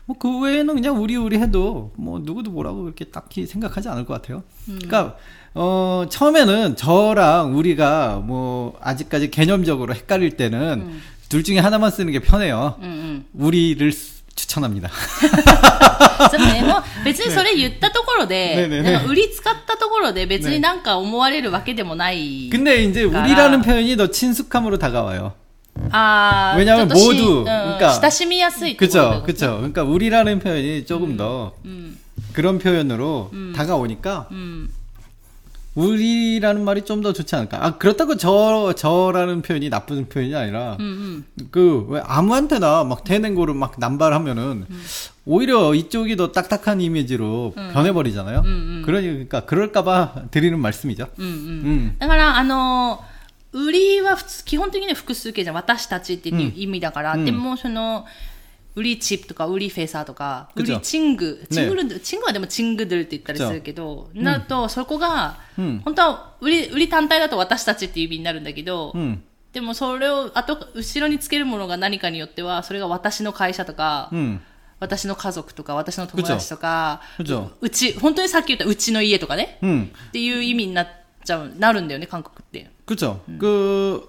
S2: 뭐 그 외에는 그냥 우리 우리 해도 뭐 누구도 뭐라고 그렇게 딱히 생각하지 않을 것 같아요. 음. 그러니까 어 처음에는 저랑 우리가 뭐 아직까지 개념적으로 헷갈릴 때는 음. 둘 중에 하나만 쓰는 게 편해요.
S1: 음, 음.
S2: 우리를 추천합니다.
S1: でもね、もう別にそれ言ったところで、
S2: ねねね
S1: なんか売り使ったところで別になんか思われるわけでもない。
S2: 근데 이제 우리라는 표현이 더 친숙함으로 다가와요.
S1: あー
S2: 왜냐면
S1: ちょっとし
S2: 모두
S1: うん
S2: 그러니까
S1: 親しみやすいってことだ
S2: 그쵸, 그쵸. 그러니까 우리라는 표현이 조금 더
S1: うん。
S2: 그런 표현으로 다가오니까
S1: うん。
S2: 우리라는 말이 좀 더 좋지 않을까. 아, 그렇다고 저, 저라는 표현이 나쁜 표현이 아니라
S1: うんうん。
S2: 그, 왜 아무한테나 막 대냉고를 막 남발하면은 오히려 이쪽이 더 딱딱한 이미지로 변해버리잖아요.
S1: 음, 음.
S2: 그러니까 그럴까봐 드리는 말씀이죠.
S1: うんうん。
S2: 음.
S1: だから、あのー、売りは普通、基本的には複数形じゃん。私たちっていう意味だから。
S2: うん
S1: でも、その、 売りチップとか、売りフェーサーとか、売
S2: 그죠
S1: りチング、チングル、チングはでもチングドゥルって言ったりするけど、なると、そこが、
S2: うん
S1: 本当は、売り、売り単体だと私たちっていう意味になるんだけど、
S2: 음.
S1: でもそれを、あと、後ろにつけるものが何かによっては、それが私の会社とか、
S2: 음.
S1: 私の家族とか、私の友達とか、
S2: 그죠.
S1: うち、本当にさっき言ったうちの家とかね、
S2: 음.
S1: っていう意味になっちゃう、なるんだよね、韓国って。
S2: 그쵸. 그,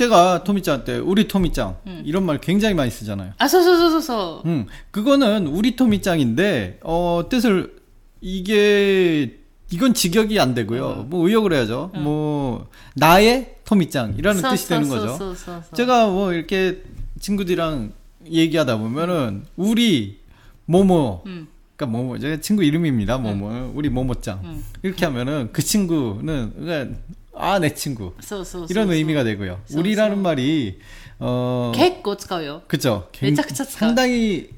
S2: 제가 토미짱한테 우리 토미짱 음. 이런 말 굉장히 많이 쓰잖아요.
S1: 아, 소소소소소.
S2: 음, 그거는 우리 토미짱인데 어 뜻을 이게 이건 직역이 안 되고요. 음. 뭐 의역을 해야죠. 음. 뭐 나의 토미짱이라는
S1: 서,
S2: 뜻이
S1: 서,
S2: 되는 거죠.
S1: 서,
S2: 제가 뭐 이렇게 친구들이랑 얘기하다 보면은 우리 모모 그니까 모모 제 친구 이름입니다 모모 응. 우리 모모짱
S1: 응.
S2: 이렇게 하면은 그 친구는 그러니까 아 내 친구
S1: そうそうそうそう。
S2: 이런 의미가 되고요.
S1: 소-
S2: 우리라는
S1: 소-
S2: 말이 어
S1: 結構使うよ。
S2: 그죠.
S1: 매작자 쓰가.
S2: 상당히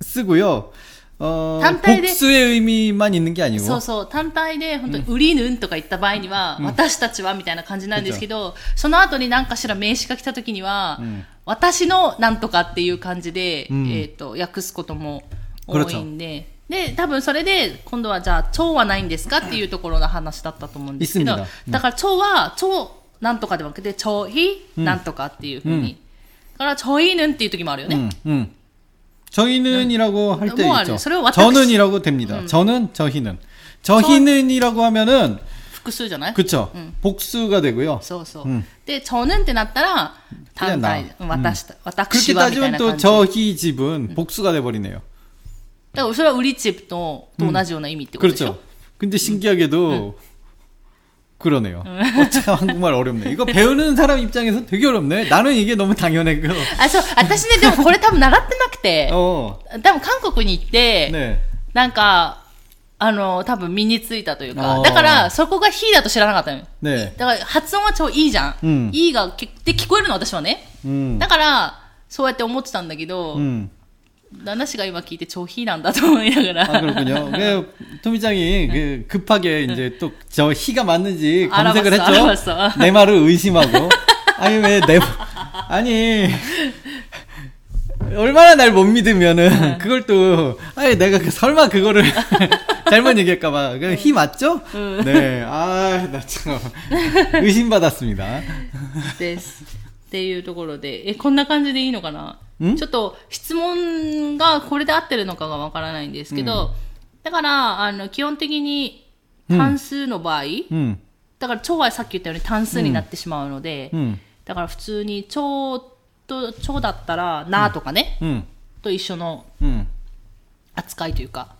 S2: 쓰고요. 어,
S1: 단타에
S2: 복수의 의미만 있는 게 아니고.
S1: そうそう、単体で、本当に売りぬんとか言った場合には、私たちはみたいな感じなんですけど、その後に何かしら名詞が来た時には、私のなんとかっていう感じで、
S2: ん
S1: えっ、と、訳すことも多いんで、 で、多分それで、今度はじゃあ、蝶はないんですかっていうところの話だったと思うんですけど、
S2: 있습니다うん
S1: だから蝶は、蝶なんとかではなくて、蝶ひなんとかっていうふうに。だから、蝶ひぬんっていう時もあるよね。
S2: 음, 음. 저희는이라고 할 때
S1: 뭐
S2: 있죠.
S1: 아니에요. 서로 왔다
S2: 저는이라고 됩니다. 저는, 저희는. 저희는이라고 하면은
S1: 複数じゃない
S2: 그쵸. 복수가 되고요.
S1: そうそう。
S2: うん
S1: で、ちぬんってなったら、単体、
S2: 그냥
S1: 私た、
S2: 그렇게
S1: 私はみたい
S2: 따지면
S1: な
S2: 또
S1: 感じ。だ
S2: 저희 집은 복수가 돼 버리네요.
S1: からそれは売りチップとと同じような意味ってことでしょ
S2: 그렇죠. 근데 신기하게도 그러네요. 어, 참 한국말 어렵네. 이거 배우는 사람 입장에서 되게 어렵네. 나는 이게 너무 당연했고.
S1: あ、そう、私ね、でもこれ多分習ってなくて、
S2: 어,
S1: 多分韓国に行って、
S2: 네.
S1: なんか、あの、多分身についたというか、
S2: あー
S1: だから、そこがヒーだと知らなかったのよ。
S2: 네.
S1: だから、発音は超いいじゃん。
S2: うん
S1: いいが、けで聞こえるの私はね。
S2: 음,
S1: だから、そうやって思ってたんだけど、
S2: 음.
S1: 旦那氏が今聞いて超ヒーなんだと思いながら。
S2: 아, 그렇군요. <laughs> 그, 토미짱이 그 급하게 이제 또 저 희가 맞는지 검색을
S1: 알아봤어,
S2: 했죠.
S1: 알아봤어.
S2: 내 <laughs> 말을 의심하고. 아니, 왜 내, 아니. 얼마나 날 못 믿으면은 그걸 또 아니 내가 그 설마 그거를 <laughs> 잘못 얘기할까봐 그 희 맞죠? 네, 아 나 참 의심받았습니다.
S1: です。 っていうところで、え、こんな感じでいいのかな？ちょっと質問がこれで合ってるのかがわからないんですけど、だから、あの、基本的に単数の場合、だから超はさっき言ったように単数になってしまうので、だから普通に超と、超だったら、なとかね、と一緒の扱いというか、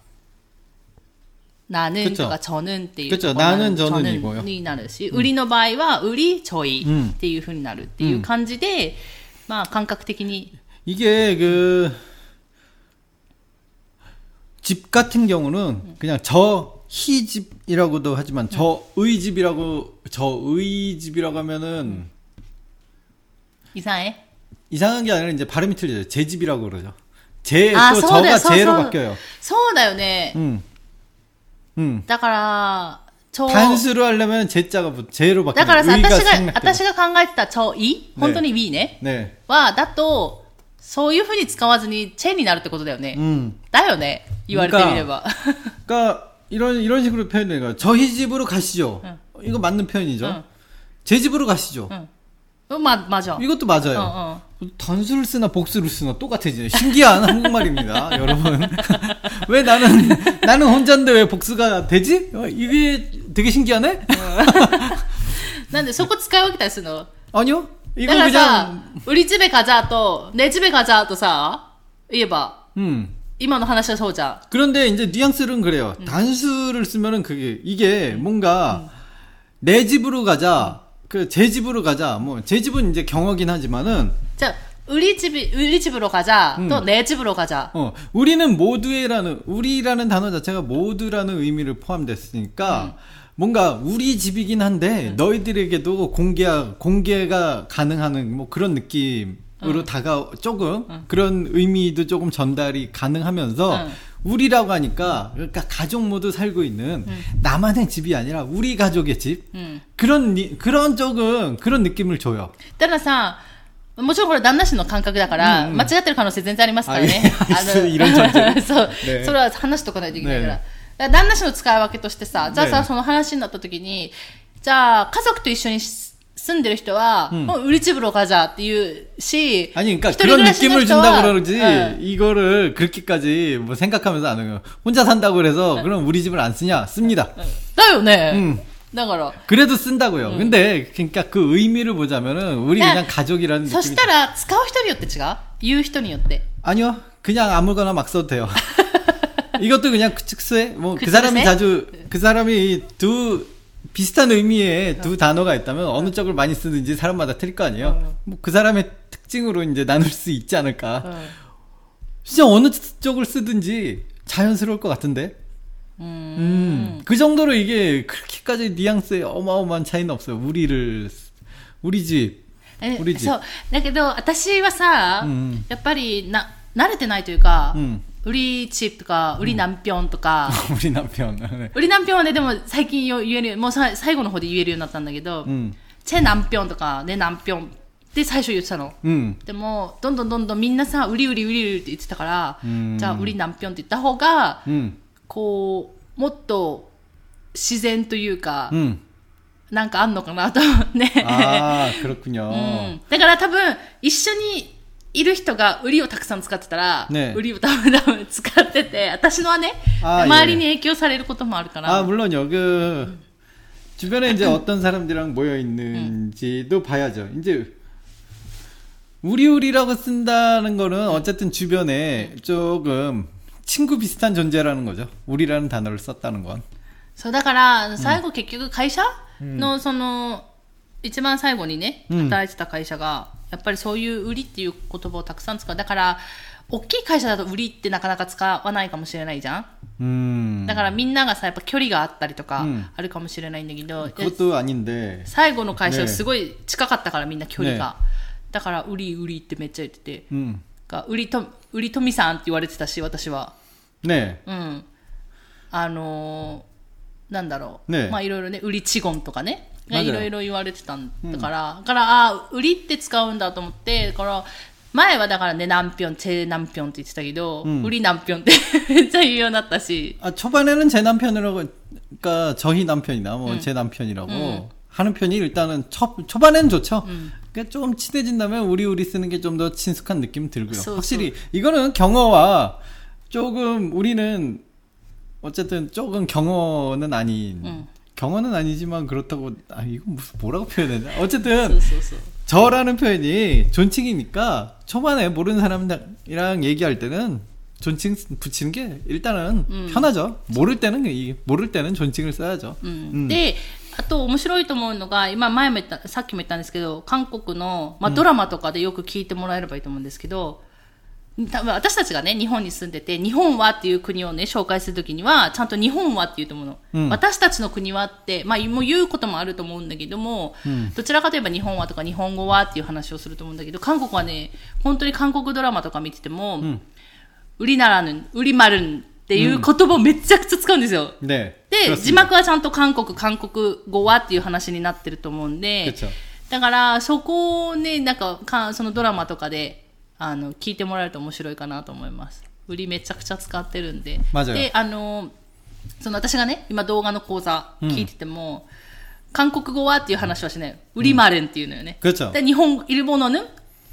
S1: 나는
S2: 그쵸
S1: とか저는っていう
S2: 그쵸
S1: ところ
S2: 나는
S1: の
S2: 저는 이고요
S1: になるし、売りの場合は売りちょい
S2: うん
S1: っていう風になるっていう感じで、まあ感覚的に
S2: 이게 그 집 같은 경우는 그냥 저희 집이라고도 하지만 저의 집이라고 저의 집이라고 하면은
S1: イサエ
S2: 이상한 게 아니라 이제 발음이 틀려요. 제 집이라고 그러죠. 제
S1: 아,
S2: 또
S1: 서울에,
S2: 저가
S1: 서-
S2: 제로
S1: 서-
S2: 바뀌어요.
S1: そうだよね。
S2: 음. 음.
S1: だから、ちょ
S2: 단수로 하려면 제자가 부- 제로
S1: だから
S2: 바뀌어요.
S1: さ、
S2: 의가
S1: 私が、
S2: 생략되고.
S1: 私が考えてたちょい、本当に we ね。
S2: 네.
S1: は、だと、そういう風に使わずにチェンになるってことだよね。
S2: 음.
S1: だよね。言われてみれば。
S2: 그러니까 이런 이런 식으로 표현해요. 그러니까 저희 집으로 가시죠. 이거 맞는 표현이죠.
S1: 응.
S2: 제 집으로 가시죠.
S1: う 어, 맞아.
S2: 이것도 맞아요.
S1: 어, 어.
S2: 단수를 쓰나 복수를 쓰나 똑같아지네. 신기한 <laughs> 한국말입니다, 여러분. <laughs> 왜 나는, 나는 혼자인데 왜 복수가 되지? 어, 이게 되게 신기하네? <laughs>
S1: 난 속고 스카이워기다 쓰노.
S2: 아니요. 이거 그냥.
S1: 우리 집에 가자 또, 내 집에 가자 또 사. 이게 봐.
S2: 음.
S1: 이만호 하나씩 서자.
S2: 그런데 이제 뉘앙스는 그래요. 음. 단수를 쓰면은 그게, 이게 음. 뭔가, 음. 내 집으로 가자. 그 제 집으로 가자. 뭐 제 집은 이제 경어긴 하지만은
S1: 자 우리 집이 우리 집으로 가자.
S2: 음.
S1: 또내 집으로 가자.
S2: 어 우리는 모두의라는 우리라는 단어 자체가 모두라는 의미를 포함됐으니까. 음. 뭔가 우리 집이긴 한데 응. 너희들에게도 공개 공개가 가능한 뭐 그런 느낌으로 음. 응. 다가 조금 응. 그런 의미도 조금 전달이 가능하면서 우리라고 하니까, 그러니까 가족 모두 살고 있는 나만의 집이 아니라 우리 가족의 집?
S1: うん。
S2: 그런, 니- 그런 조금, 그런 느낌을 줘요.
S1: たださ、もちろんこれ旦那氏の感覚だから、
S2: うんうん
S1: 間違ってる可能性全然ありますからね。
S2: あいやいろんな
S1: そう、
S2: ね<laughs>
S1: それは話しとかないといけないから。
S2: ね
S1: だから旦那氏の使い分けとしてさ、じゃあさ、
S2: ね
S1: その話になった時に、じゃあ家族と一緒にし 住んでる人は、もう売り집으로 가자っていうし、
S2: 아니, 그러니까
S1: 一人
S2: 그런
S1: 暮らしの
S2: 느낌을
S1: 人は
S2: 준다 그러지,
S1: うん
S2: 이거를 그렇게까지 뭐 생각하면서 안 해요. 혼자 산다고 그래서, 그럼 우리 집을 안 쓰냐? 씁니다.
S1: だよね。
S2: 음.
S1: だから、
S2: 그래도 쓴다고요. 근데, 그러니까 그 의미를 보자면은, 우리
S1: 야,
S2: 그냥 가족이라는
S1: そ
S2: 느낌이.
S1: したら使う人によって違う言う人によって。
S2: 아니요. 그냥 아무거나 막 써도 돼요. <laughs> 이것도 그냥 그 즉수에, 뭐, 그
S1: 그
S2: 사람이
S1: 즉수에?
S2: 자주, 그 사람이 두, 비슷한 의미의 두 단어가 있다면 어느 쪽을 많이 쓰든지 사람마다 틀릴 거 아니에요? 뭐 그 사람의 특징으로 이제 나눌 수 있지 않을까. 진짜 어느 쪽을 쓰든지 자연스러울 것 같은데. 음. 그 정도로 이게 그렇게까지 뉘앙스에 어마어마한 차이는 없어요. 우리를 우리 집.
S1: え
S2: 売り地
S1: そう。だけど、私はさ、
S2: うん
S1: やっぱりな、慣れてないというか、
S2: うん
S1: 売りチップとか、売り何ぴょんとか、
S2: 우리 남편. 네.
S1: 売り何ぴょんはね、でも最近よ言える、もうさ最後の方で言えるようになったんだけど、
S2: 음.
S1: チェ何ぴょんとか、ね何ぴょんって最初言ってたの。
S2: 음.
S1: でも、どんどんどんどんみんなさ、売り売り売り売りって言ってたから、
S2: うん
S1: じゃあ売り何ぴょんって言った方が、
S2: 음.
S1: こう、もっと自然というか、
S2: 음.
S1: なんかあんのかなと思って。
S2: 아, 그렇군요.
S1: うんだから多分、一緒に いる人が売りをたくさん使ってたら、
S2: ね
S1: 売りを多分多分使ってて、私のはね、
S2: あー
S1: 周りに影響されることもあるから。
S2: 아, 물론요. 그 주변에 이제 어떤 사람들이랑 모여 있는지도 봐야죠. 이제 우리우리라고 쓴다는 거는 어쨌든 주변에 조금 친구 비슷한 존재라는 거죠. 우리라는 단어를 썼다는 건.
S1: そう、だから、最後結局会社の、その、 一番最後にね、働いてた会社が、やっぱりそういう売りっていう言葉をたくさん使う。だから、大きい会社だと売りってなかなか使わないかもしれないじゃん。だからみんながさ、やっぱ距離があったりとか、あるかもしれないんだけど、最後の会社すごい近かったから、みんな距離が。だから、売り売りってめっちゃ言ってて、
S2: う
S1: ん、売りと、売り富さんって言われてたし、私は。
S2: ねえ
S1: うん。あのー、なんだろう。
S2: ね
S1: まあいろいろね、売りちごんとかね。
S2: 맞아요
S1: いろいろ言われてたんだから、だから、あ売りって使うんだと思って、だから、前はだからね、何ぴょん、チェ何ぴょんって言ってたけど、
S2: うん
S1: 売り何ぴょんって<laughs> めっちゃ言うようになったし、
S2: 아, 초반에는 제 남편이라고, 그러니까 저희 남편이나 뭐 제 남편이라고
S1: 음.
S2: 하는 편이 일단은 초, 초반에는 좋죠. 그러니까 좀 친해진다면 우리 우리 쓰는 게 좀 더 친숙한 느낌 들고요.
S1: 소,
S2: 확실히 이거는 경어와 조금 우리는 어쨌든 조금 경어는 아닌
S1: 음.
S2: 경어는 아니지만 그렇다고 아 이거 무슨 뭐라고 표현해야 되나
S1: そう
S2: 어쨌든
S1: そうそう。
S2: 저라는 표현이 존칭이니까 초반에 모르는 사람이랑 얘기할 때는 존칭 붙이는 게 일단은
S1: 음.
S2: 편하죠. 모를 때는 이 모를 때는 존칭을 써야죠.
S1: うんで、あと面白いと思うのが、今前も言った、さっきも言ったんですけど、韓国の、まあ、ドラマとかでよく聞いてもらえればいいと思うんですけど、 多分私たちがね日本に住んでて日本はっていう国をね紹介するときにはちゃんと日本はっていうともの、
S2: うん、
S1: 私たちの国はって、まあ、もう言うこともあると思うんだけども、うん、どちらかといえば日本はとか日本語はっていう話をすると思うんだけど韓国はね本当に韓国ドラマとか見てても、うん、売りならぬ売りまるんっていう言葉をめちゃくちゃ使うんですよ、で字幕はちゃんと韓国韓国語はっていう話になってると思うんでだからそこをねなんかかそのドラマとかであの聞いてもらえると面白いかなと思います。売りめちゃくちゃ使ってるんで。で？あのその私がね今動画の講座聞いてても、うん韓国語はっていう話はしない。売りまれんっていうのよね。
S2: う
S1: ん、日本、いるものぬ、 っ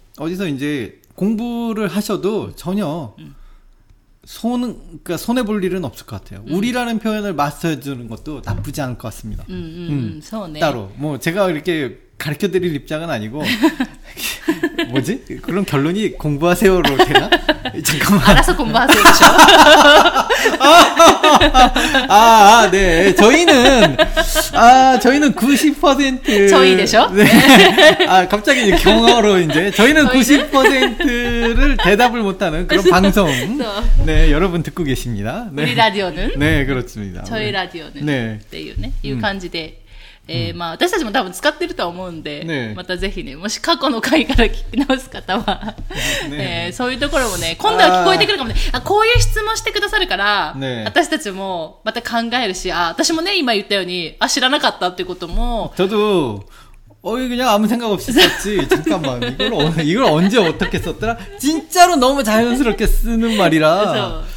S2: 어디서 이제 공부를 하셔도 전혀 음. 손, 그러니까 손해 볼 일은 없을 것 같아요. 음. 우리라는 표현을 마스터해 주는 것도 나쁘지 않을 것 같습니다.
S1: 음, 음, 음. 음 손해.
S2: 따로 뭐 제가 이렇게 가르쳐 드릴 입장은 아니고 <laughs> 뭐지? 그럼 결론이 공부하세요로 되나? <laughs> 잠깐만.
S1: 알아서 공부하세요. 그렇죠? <laughs>
S2: 아, 아, 네. 저희는 아, 저희는 90%
S1: 저희 되셔?
S2: 네. 아, 갑자기 경어로 이제 저희는,
S1: 저희는
S2: 90%를 대답을 못 하는 그런 방송.
S1: 네.
S2: 네, 여러분 듣고 계십니다. 네.
S1: 우리 라디오는
S2: 네, 그렇습니다.
S1: 저희 라디오는 네. 네, 네. 이 간지대 えーまあ、私たちも多分使ってるとは思うんで、
S2: ね
S1: またぜひね、もし過去の回から聞き直す方は、<laughs>
S2: ね
S1: えーそういうところもね、今度は聞こえてくるかもね、あ、こういう質問してくださるから、
S2: ね
S1: 私たちもまた考えるし、あ、私もね、今言ったように、あ、知らなかったっていうことも、
S2: 저도 어이 그냥 아무 생각 없이 썼지. <laughs> 잠깐만 이걸 어, 이걸 언제 어떻게 썼더라? 진짜로 너무 자연스럽게 쓰는 말이라
S1: そう。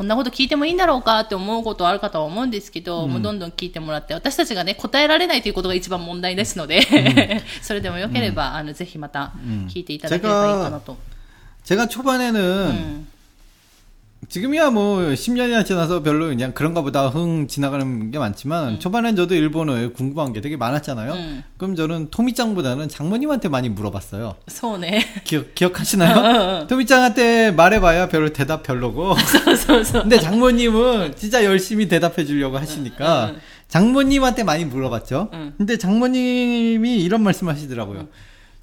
S1: こんなこと聞いてもいいんだろうかって思うことはあるかとは思うんですけど、もうどんどん聞いてもらって、私たちがね、答えられないということが一番問題ですので、<laughs> それでもよければ、あの、ぜひまた聞いていただければいいかなと。
S2: 제가 초반에는
S1: 음.
S2: 지금이야 뭐 10년이나 지나서 별로 그냥 그런가 보다 흥 지나가는 게 많지만 음. 초반엔 저도 일본어에 궁금한 게 되게 많았잖아요.
S1: 음.
S2: 그럼 저는 토미짱보다는 장모님한테 많이 물어봤어요.
S1: 소네.
S2: 기억, 기억하시나요? <laughs> 토미짱한테 말해봐야 별로 대답 별로고. <laughs> 근데 장모님은 진짜 열심히 대답해 주려고 하시니까 장모님한테 많이 물어봤죠. 근데 장모님이 이런 말씀 하시더라고요.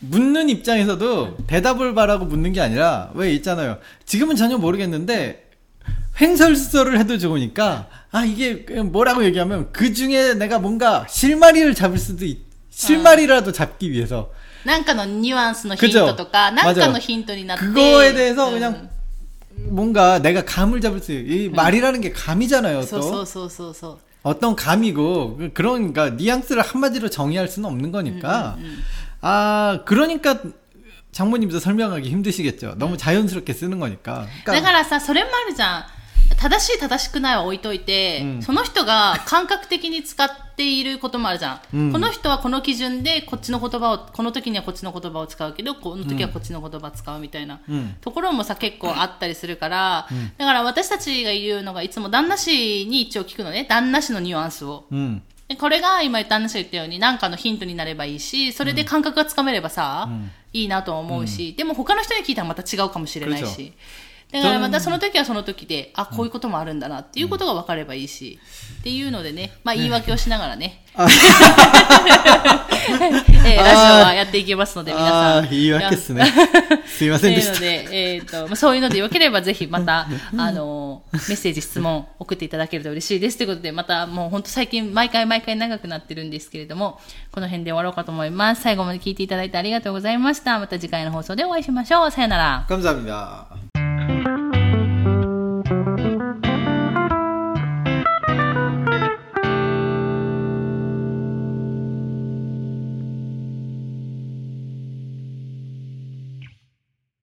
S2: 묻는 입장에서도 대답을 바라고 묻는 게 아니라 왜 있잖아요. 지금은 전혀 모르겠는데 횡설수설을 해도 좋으니까 아 이게 뭐라고 얘기하면 그 중에 내가 뭔가 실마리를 잡을 수도 있, 실마리라도 잡기 위해서
S1: なんかのニュアンスのヒントとか、
S2: 그죠
S1: なんか
S2: 맞아요
S1: のヒントになって。
S2: 그거에 대해서
S1: うん
S2: 그냥 뭔가 내가 감을 잡을 수 있, 이 말이라는 게 감이잖아요
S1: そうそ
S2: 또
S1: うそうそうそう。
S2: 어떤 감이고 그- 그러니까 뉘앙스를 한마디로 정의할 수는 없는 거니까 아 그러니까 장모님도 설명하기 힘드시겠죠 너무 자연스럽게 쓰는 거니까
S1: だ
S2: 그러니까
S1: からさ、それもあるじゃん。正しい正しくないは置いといて、
S2: うん
S1: その人が感覚的に使っていることもあるじゃん。
S2: うん
S1: この人はこの基準でこっちの言葉を、この時にはこっちの言葉を使うけど、この時はこっちの言葉を使うみたいな。
S2: うん
S1: ところもさ、結構あったりするから、だから私たちが言うのがいつも旦那氏に一応聞くのね。旦那氏のニュアンスを。 これが今旦那氏が言ったように何かのヒントになればいいし、それで感覚がつかめればさ、いいなとは思うし、でも他の人に聞いたらまた違うかもしれないし。だからまたその時はその時で、あ、こういうこともあるんだなっていうことが分かればいいし、っていうのでね、まあ言い訳をしながらね、<laughs> えーラジオはやっていきますので、皆さん。
S2: 아 이해했겠으네 <laughs> すいませんでした
S1: というので、えっ、と、まあそういうのでよければぜひまた、あの、メッセージ、質問送っていただけると嬉しいです。ということで、またもう本当最近毎回毎回長くなってるんですけれども、この辺で終わろうかと思います。最後まで聞いていただいてありがとうございました。また次回の放送でお会いしましょう。さよなら。
S2: 감사합니다 Thank you.